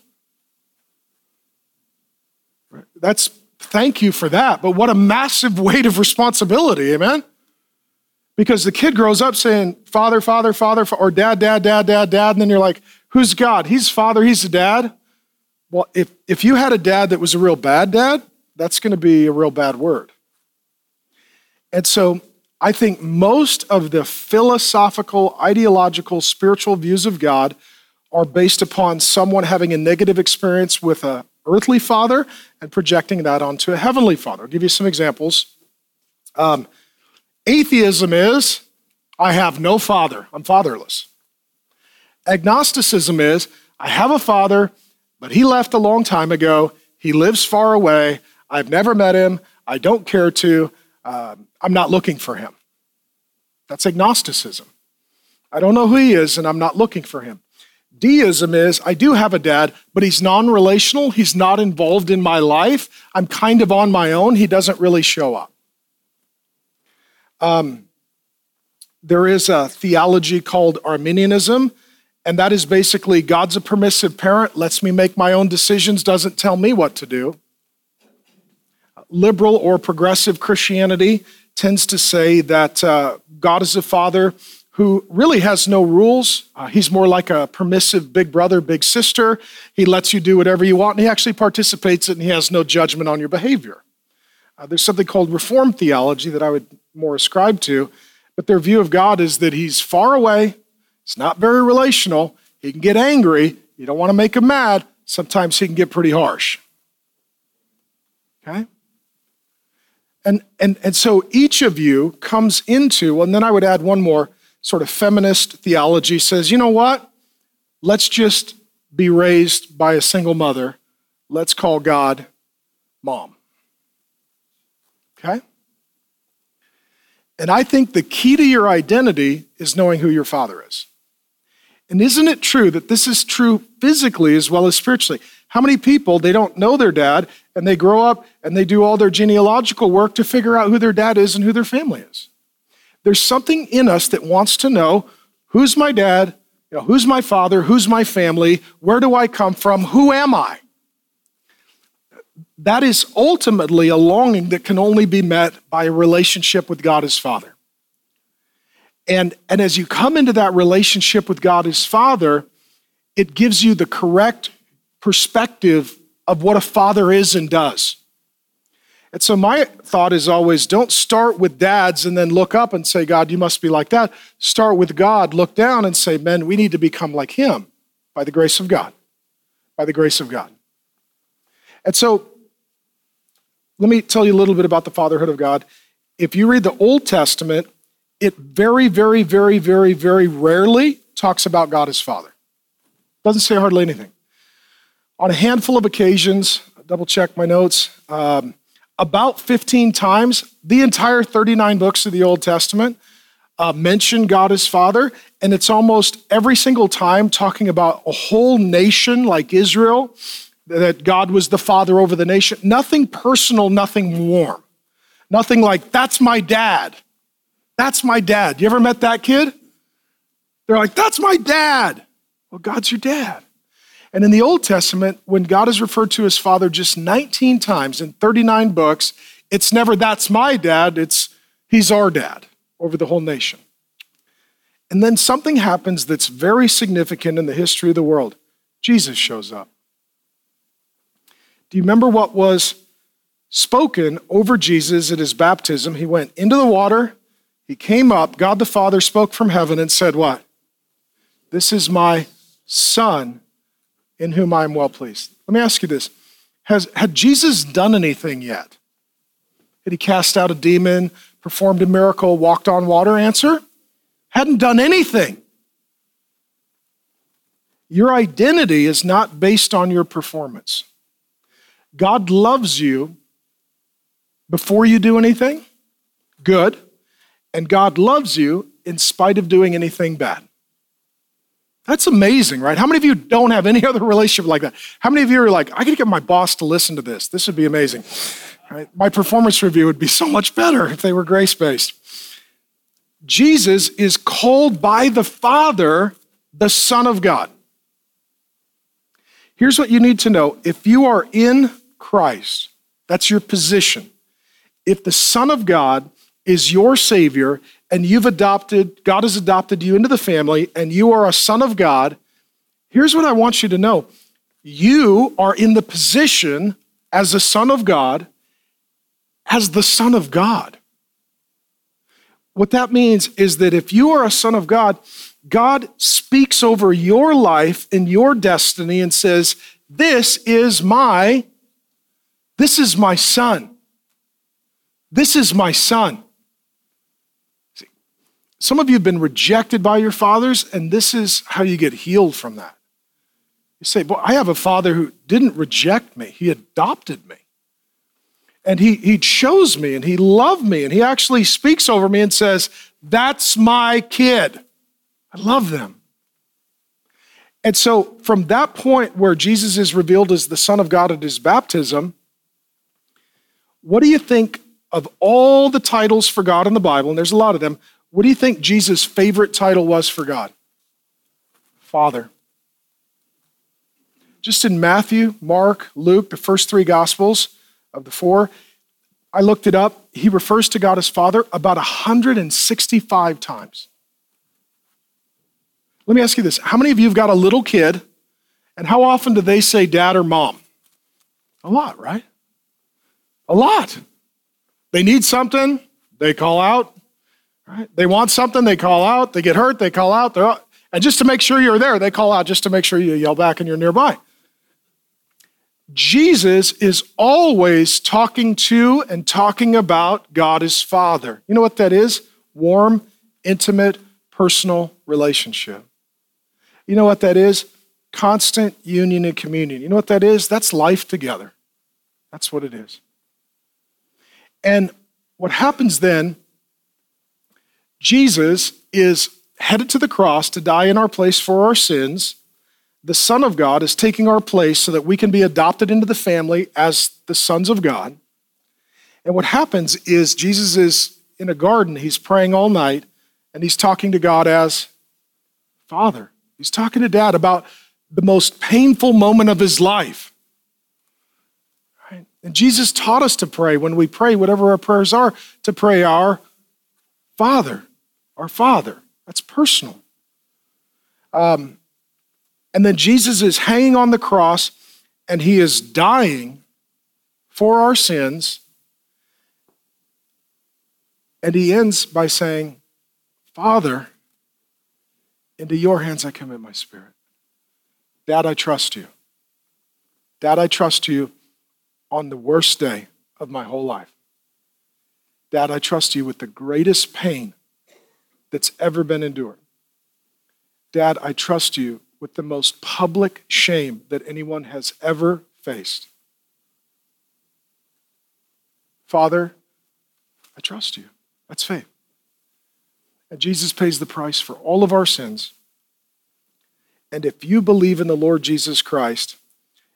That's thank you for that, but what a massive weight of responsibility, amen? Because the kid grows up saying, Father, Father, Father, or Dad, Dad, Dad, Dad, Dad, and then you're like, Who's God? He's Father, He's the dad. Well, if, if you had a dad that was a real bad dad, that's going to be a real bad word. And so I think most of the philosophical, ideological, spiritual views of God are based upon someone having a negative experience with a earthly father and projecting that onto a heavenly father. I'll give you some examples. Um, atheism is I have no father, I'm fatherless. Agnosticism is I have a father, but he left a long time ago. He lives far away. I've never met him. I don't care to. Um, I'm not looking for him. That's agnosticism. I don't know who he is, and I'm not looking for him. Deism is I do have a dad, but he's non relational. He's not involved in my life. I'm kind of on my own. He doesn't really show up. Um, there is a theology called Arminianism, and that is basically God's a permissive parent, lets me make my own decisions, doesn't tell me what to do. Liberal or progressive Christianity tends to say that uh, God is a father who really has no rules. Uh, he's more like a permissive big brother, big sister. He lets you do whatever you want, and he actually participates and he has no judgment on your behavior. Uh, there's something called reform theology that I would more ascribe to, but their view of God is that he's far away, he's not very relational, he can get angry, you don't want to make him mad, sometimes he can get pretty harsh. Okay? And, and, and so each of you comes into, and then I would add one more sort of feminist theology says, you know what? Let's just be raised by a single mother. Let's call God mom. Okay? And I think the key to your identity is knowing who your father is. And isn't it true that this is true physically as well as spiritually? How many people, they don't know their dad and they grow up and they do all their genealogical work to figure out who their dad is and who their family is? There's something in us that wants to know who's my dad, you know, who's my father, who's my family, where do I come from, who am I? That is ultimately a longing that can only be met by a relationship with God as Father. And, and as you come into that relationship with God as Father, it gives you the correct perspective of what a father is and does. And so my thought is always don't start with dads and then look up and say, God, you must be like that. Start with God, look down and say, men, we need to become like him by the grace of God. By the grace of God. And so let me tell you a little bit about the fatherhood of God. If you read the Old Testament, it very, very, very, very, very rarely talks about God as Father. Doesn't say hardly anything. On a handful of occasions, double check my notes, um, about 15 times, the entire 39 books of the Old Testament uh, mention God as Father, and it's almost every single time talking about a whole nation like Israel, that God was the Father over the nation. Nothing personal, nothing warm. Nothing like, that's my dad. That's my dad. You ever met that kid? They're like, that's my dad. Well, God's your dad. And in the Old Testament, when God is referred to as Father just 19 times in 39 books, it's never that's my dad, it's he's our dad over the whole nation. And then something happens that's very significant in the history of the world. Jesus shows up. Do you remember what was spoken over Jesus at his baptism? He went into the water, he came up, God the Father spoke from heaven and said, What? This is my son in whom I am well pleased. Let me ask you this Has, Had Jesus done anything yet? Had he cast out a demon, performed a miracle, walked on water? Answer hadn't done anything. Your identity is not based on your performance. God loves you before you do anything good, and God loves you in spite of doing anything bad. That's amazing, right? How many of you don't have any other relationship like that? How many of you are like, I gotta get my boss to listen to this? This would be amazing. Right? My performance review would be so much better if they were grace based. Jesus is called by the Father the Son of God. Here's what you need to know if you are in Christ, that's your position. If the Son of God is your Savior and you've adopted, God has adopted you into the family and you are a son of God, here's what I want you to know you are in the position as a son of God, as the Son of God. What that means is that if you are a son of God, God speaks over your life and your destiny and says, This is my, this is my son. This is my son. Some of you have been rejected by your fathers, and this is how you get healed from that. You say, Well, I have a father who didn't reject me, he adopted me. And he, he chose me and he loved me, and he actually speaks over me and says, That's my kid. I love them. And so, from that point where Jesus is revealed as the Son of God at his baptism, what do you think of all the titles for God in the Bible? And there's a lot of them. What do you think Jesus' favorite title was for God? Father. Just in Matthew, Mark, Luke, the first three Gospels of the four, I looked it up. He refers to God as Father about 165 times. Let me ask you this How many of you have got a little kid, and how often do they say dad or mom? A lot, right? A lot. They need something, they call out. Right? They want something, they call out. They get hurt, they call out. They're, and just to make sure you're there, they call out just to make sure you yell back and you're nearby. Jesus is always talking to and talking about God as Father. You know what that is? Warm, intimate, personal relationship. You know what that is? Constant union and communion. You know what that is? That's life together. That's what it is. And what happens then, Jesus is headed to the cross to die in our place for our sins. The Son of God is taking our place so that we can be adopted into the family as the sons of God. And what happens is Jesus is in a garden, he's praying all night, and he's talking to God as Father. He's talking to dad about the most painful moment of his life. Right? And Jesus taught us to pray when we pray, whatever our prayers are, to pray our Father, our Father. That's personal. Um, and then Jesus is hanging on the cross and he is dying for our sins. And he ends by saying, Father, into your hands I commit my spirit. Dad, I trust you. Dad, I trust you on the worst day of my whole life. Dad, I trust you with the greatest pain that's ever been endured. Dad, I trust you with the most public shame that anyone has ever faced. Father, I trust you. That's faith. And Jesus pays the price for all of our sins. And if you believe in the Lord Jesus Christ,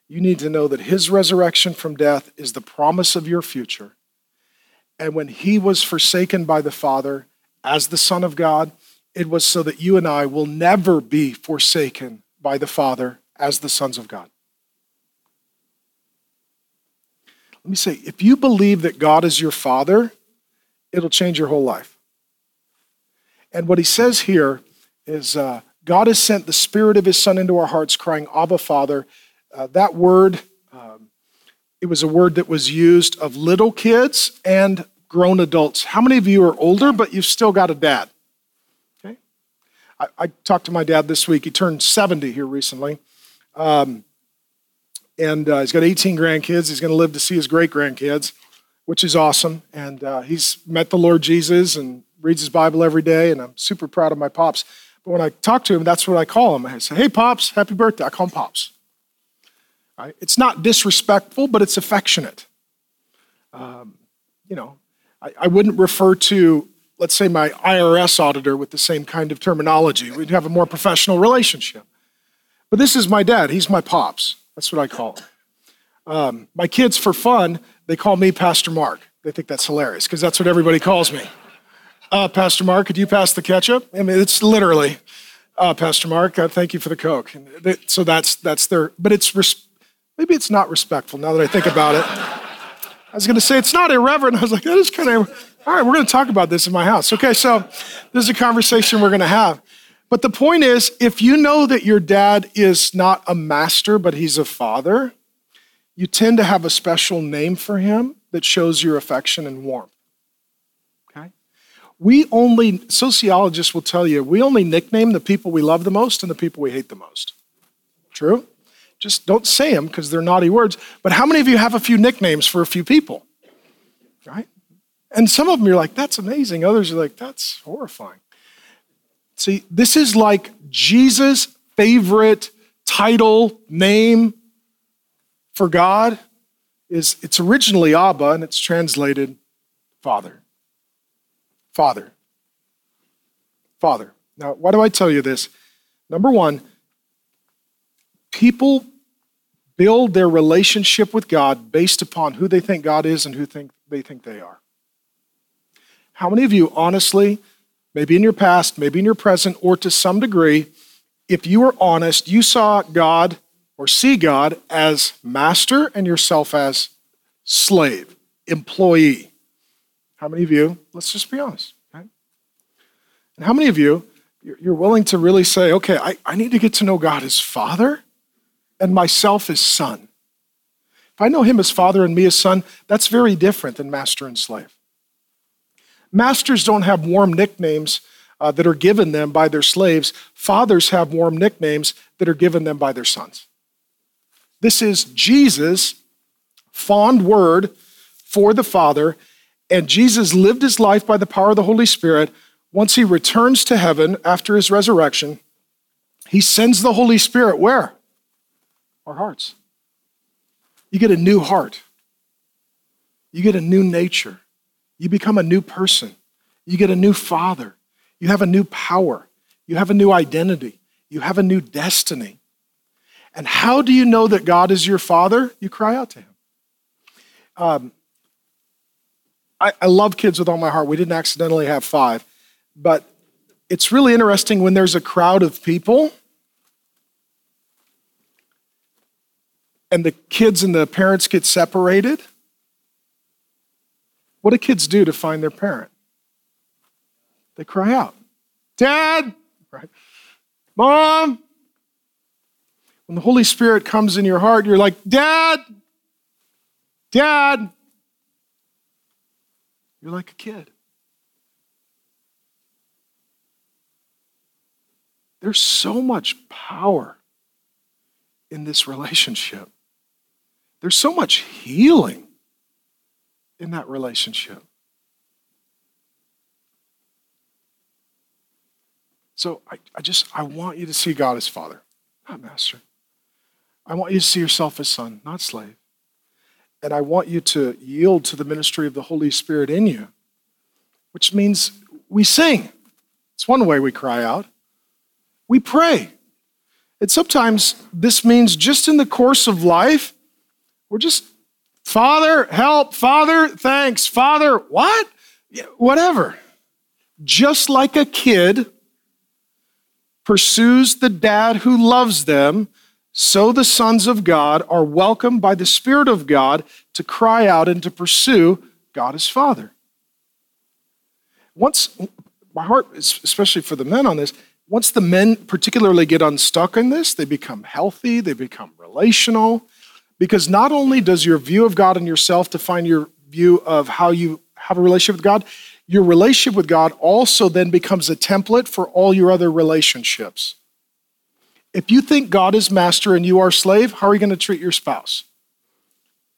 you need to know that his resurrection from death is the promise of your future. And when he was forsaken by the Father as the Son of God, it was so that you and I will never be forsaken by the Father as the sons of God. Let me say, if you believe that God is your Father, it'll change your whole life. And what he says here is uh, God has sent the Spirit of his Son into our hearts, crying, Abba, Father. Uh, that word, um, it was a word that was used of little kids and grown adults. How many of you are older, but you've still got a dad? Okay. I, I talked to my dad this week. He turned 70 here recently. Um, and uh, he's got 18 grandkids. He's going to live to see his great grandkids, which is awesome. And uh, he's met the Lord Jesus and reads his Bible every day, and I'm super proud of my pops. But when I talk to him, that's what I call him. I say, "Hey, pops, happy birthday." I call him pops. Right? It's not disrespectful, but it's affectionate. Um, you know, I, wouldn't refer to let's say, my IRS auditor with the same kind of terminology. We'd have a more professional relationship. But this is my dad. He's my pops. That's what I call him. Um, my kids, for fun, they call me Pastor Mark. They think that's hilarious because that's what everybody calls me. Uh, Pastor Mark, could you pass the ketchup? I mean, it's literally, uh, Pastor Mark, uh, thank you for the Coke. They, so that's, that's their, but it's, res- maybe it's not respectful now that I think about it. I was going to say it's not irreverent. I was like, that is kind of, all right, we're going to talk about this in my house. Okay, so this is a conversation we're going to have. But the point is, if you know that your dad is not a master, but he's a father, you tend to have a special name for him that shows your affection and warmth. Okay? We only, sociologists will tell you, we only nickname the people we love the most and the people we hate the most. True? Just don't say them because they're naughty words. But how many of you have a few nicknames for a few people? Right? And some of them you're like, that's amazing. Others are like, that's horrifying. See, this is like Jesus' favorite title, name for God is it's originally Abba and it's translated Father. Father. Father. Now, why do I tell you this? Number one, people build their relationship with God based upon who they think God is and who think they think they are. How many of you, honestly, maybe in your past, maybe in your present, or to some degree, if you were honest, you saw God or see God as master and yourself as slave, employee. How many of you, let's just be honest, right? And how many of you, you're willing to really say, okay, I, I need to get to know God as Father and myself as Son. If I know Him as Father and me as Son, that's very different than master and slave. Masters don't have warm nicknames uh, that are given them by their slaves. Fathers have warm nicknames that are given them by their sons. This is Jesus' fond word for the Father, and Jesus lived his life by the power of the Holy Spirit. Once he returns to heaven after his resurrection, he sends the Holy Spirit where? Our hearts. You get a new heart. You get a new nature. You become a new person. You get a new father. You have a new power. You have a new identity. You have a new destiny. And how do you know that God is your father? You cry out to him. Um, I, I love kids with all my heart. We didn't accidentally have five, but it's really interesting when there's a crowd of people and the kids and the parents get separated what do kids do to find their parent? They cry out, Dad, right? Mom. When the Holy Spirit comes in your heart, you're like, Dad, Dad. You're like a kid. There's so much power in this relationship. There's so much healing in that relationship. So I, I just I want you to see God as Father, not Master. I want you to see yourself as son, not slave. And I want you to yield to the ministry of the Holy Spirit in you, which means we sing. It's one way we cry out. We pray. And sometimes this means just in the course of life, we're just Father, help. Father, thanks. Father, what? Whatever. Just like a kid pursues the dad who loves them, so the sons of God are welcomed by the Spirit of God to cry out and to pursue God as Father. Once, my heart, especially for the men on this, once the men particularly get unstuck in this, they become healthy, they become relational, because not only does your view of God and yourself define your view of how you have a relationship with God, your relationship with God also then becomes a template for all your other relationships. If you think God is master and you are slave, how are you going to treat your spouse?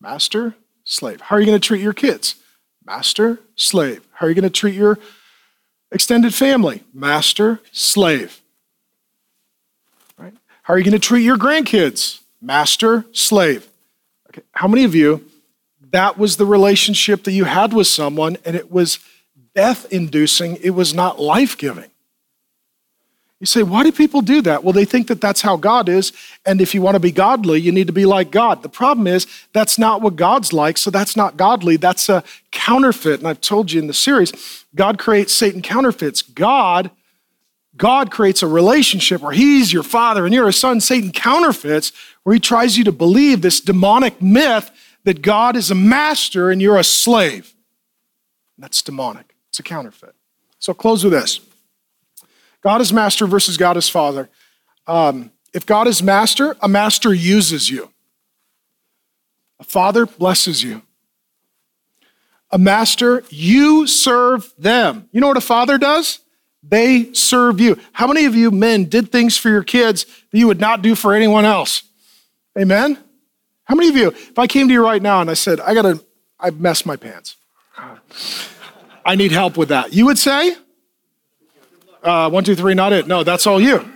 Master, slave. How are you going to treat your kids? Master, slave. How are you going to treat your extended family? Master, slave. Right? How are you going to treat your grandkids? Master, slave. How many of you, that was the relationship that you had with someone and it was death inducing, it was not life giving. You say, why do people do that? Well, they think that that's how God is. And if you want to be godly, you need to be like God. The problem is, that's not what God's like. So that's not godly. That's a counterfeit. And I've told you in the series, God creates Satan counterfeits. God, God creates a relationship where he's your father and you're a son. Satan counterfeits where he tries you to believe this demonic myth that God is a master and you're a slave. That's demonic. It's a counterfeit. So I'll close with this. God is master versus God is father. Um, if God is master, a master uses you. A father blesses you. A master, you serve them. You know what a father does? They serve you. How many of you men did things for your kids that you would not do for anyone else? Amen? How many of you, if I came to you right now and I said, I gotta, I messed my pants. I need help with that. You would say, uh, one, two, three, not it. No, that's all you.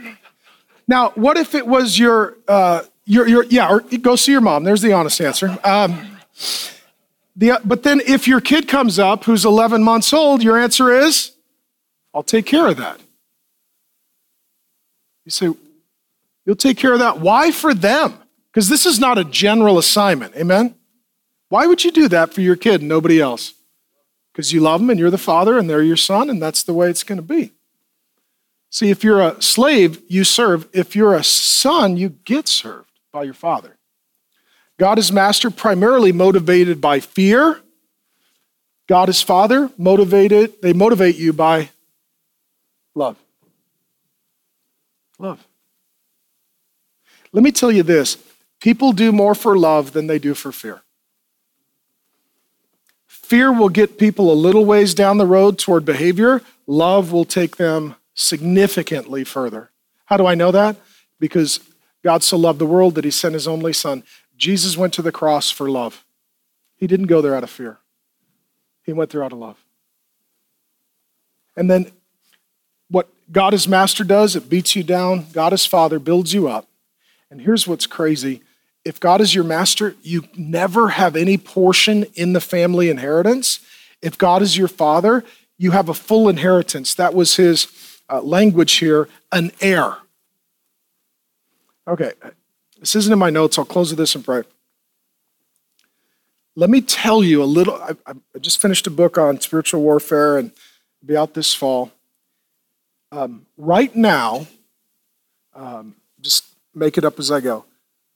Now, what if it was your, uh, your, your yeah, or go see your mom. There's the honest answer. Um, the, but then if your kid comes up who's 11 months old, your answer is, I'll take care of that. You say, you'll take care of that. Why for them? Because this is not a general assignment. Amen? Why would you do that for your kid and nobody else? Because you love them and you're the father and they're your son, and that's the way it's going to be. See, if you're a slave, you serve. If you're a son, you get served by your father. God is master primarily motivated by fear. God is father motivated, they motivate you by love. Love. Let me tell you this people do more for love than they do for fear. Fear will get people a little ways down the road toward behavior, love will take them significantly further. How do I know that? Because God so loved the world that he sent his only son. Jesus went to the cross for love. He didn't go there out of fear, he went there out of love. And then what God as master does, it beats you down. God as father builds you up. And here's what's crazy if God is your master, you never have any portion in the family inheritance. If God is your father, you have a full inheritance. That was his uh, language here an heir. Okay, this isn't in my notes. I'll close with this and pray. Let me tell you a little. I, I just finished a book on spiritual warfare and be out this fall. Um, right now, um, just make it up as I go.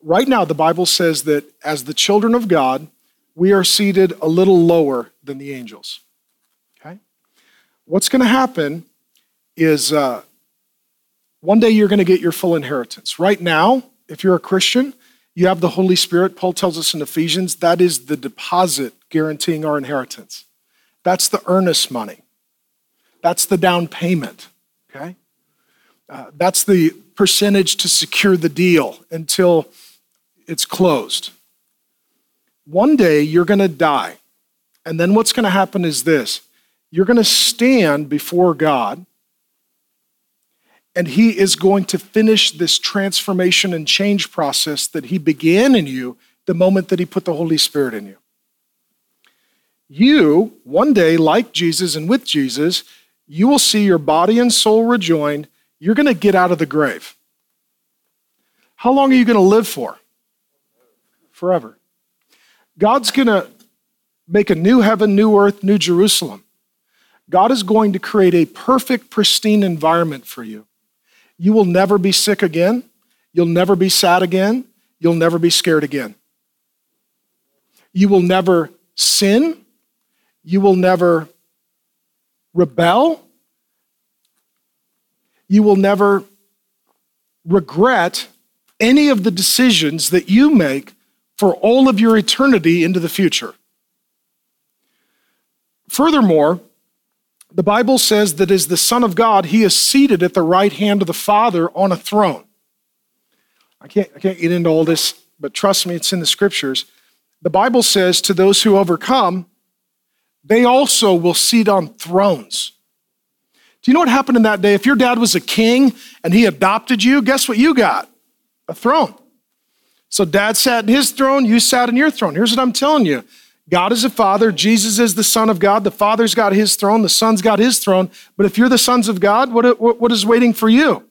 Right now, the Bible says that as the children of God, we are seated a little lower than the angels. Okay? What's going to happen is uh, one day you're going to get your full inheritance. Right now, if you're a Christian, you have the Holy Spirit. Paul tells us in Ephesians that is the deposit guaranteeing our inheritance. That's the earnest money. That's the down payment. Okay? Uh, that's the percentage to secure the deal until it's closed. One day you're going to die. And then what's going to happen is this you're going to stand before God and He is going to finish this transformation and change process that He began in you the moment that He put the Holy Spirit in you. You, one day, like Jesus and with Jesus, you will see your body and soul rejoined. You're going to get out of the grave. How long are you going to live for? Forever. God's going to make a new heaven, new earth, new Jerusalem. God is going to create a perfect, pristine environment for you. You will never be sick again. You'll never be sad again. You'll never be scared again. You will never sin. You will never rebel. You will never regret any of the decisions that you make for all of your eternity into the future. Furthermore, the Bible says that as the Son of God, he is seated at the right hand of the Father on a throne. I can't, I can't get into all this, but trust me, it's in the scriptures. The Bible says to those who overcome, they also will sit on thrones. Do you know what happened in that day? If your dad was a king and he adopted you, guess what you got? A throne. So dad sat in his throne, you sat in your throne. Here's what I'm telling you God is a father, Jesus is the Son of God, the Father's got his throne, the Son's got his throne. But if you're the sons of God, what, what is waiting for you? A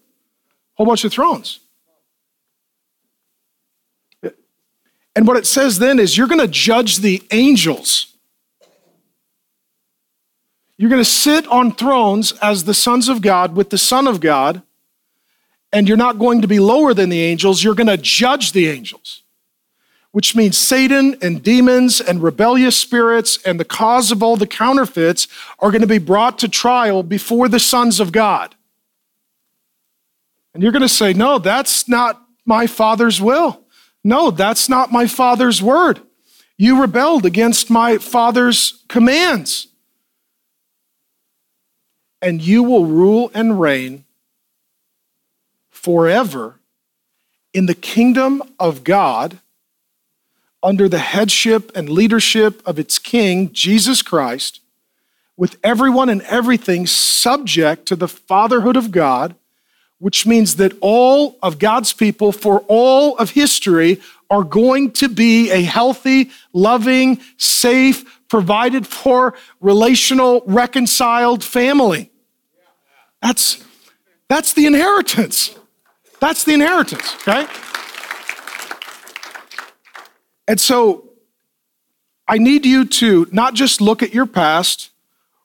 whole bunch of thrones. And what it says then is you're going to judge the angels. You're going to sit on thrones as the sons of God with the Son of God, and you're not going to be lower than the angels. You're going to judge the angels, which means Satan and demons and rebellious spirits and the cause of all the counterfeits are going to be brought to trial before the sons of God. And you're going to say, No, that's not my Father's will. No, that's not my Father's word. You rebelled against my Father's commands and you will rule and reign forever in the kingdom of God under the headship and leadership of its King, Jesus Christ, with everyone and everything subject to the fatherhood of God, which means that all of God's people for all of history are going to be a healthy, loving, safe, provided for, relational, reconciled family. That's, that's the inheritance. That's the inheritance, okay? And so I need you to not just look at your past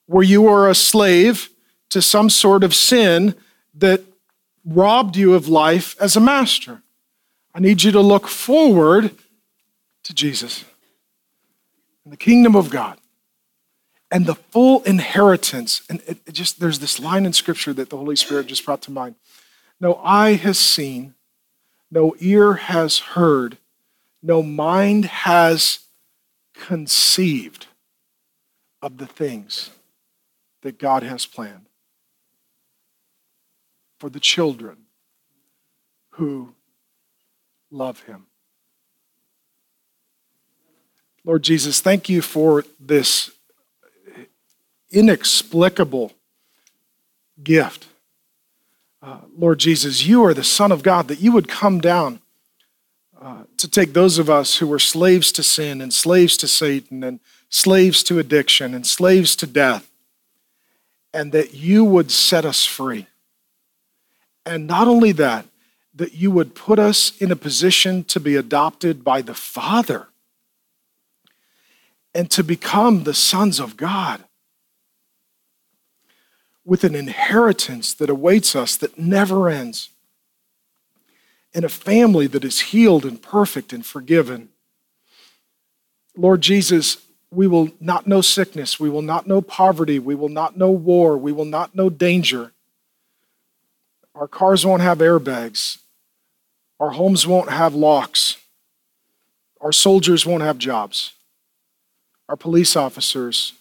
where you were a slave to some sort of sin that robbed you of life as a master. I need you to look forward to Jesus and the kingdom of God and the full inheritance. And it, it just there's this line in scripture that the Holy Spirit just brought to mind. No eye has seen, no ear has heard, no mind has conceived of the things that God has planned for the children who love Him. Lord Jesus, thank you for this inexplicable gift. Uh, Lord Jesus, you are the Son of God, that you would come down uh, to take those of us who were slaves to sin and slaves to Satan and slaves to addiction and slaves to death, and that you would set us free. And not only that, that you would put us in a position to be adopted by the Father and to become the sons of God with an inheritance that awaits us that never ends, and a family that is healed and perfect and forgiven. Lord Jesus, we will not know sickness, we will not know poverty, we will not know war, we will not know danger. Our cars won't have airbags, our homes won't have locks, our soldiers won't have jobs, our police officers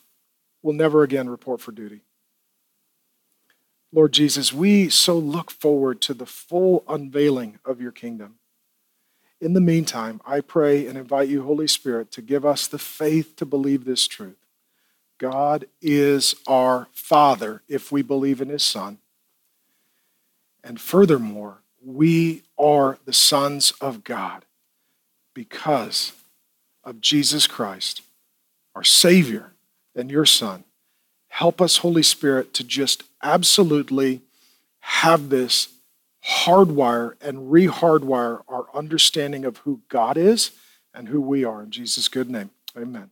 will never again report for duty. Lord Jesus, we so look forward to the full unveiling of your kingdom. In the meantime, I pray and invite you, Holy Spirit, to give us the faith to believe this truth. God is our Father if we believe in His Son. And furthermore, we are the sons of God because of Jesus Christ, our Savior and your Son. Help us, Holy Spirit, to just absolutely have this hardwire and rehardwire our understanding of who God is and who we are. In Jesus' good name, amen.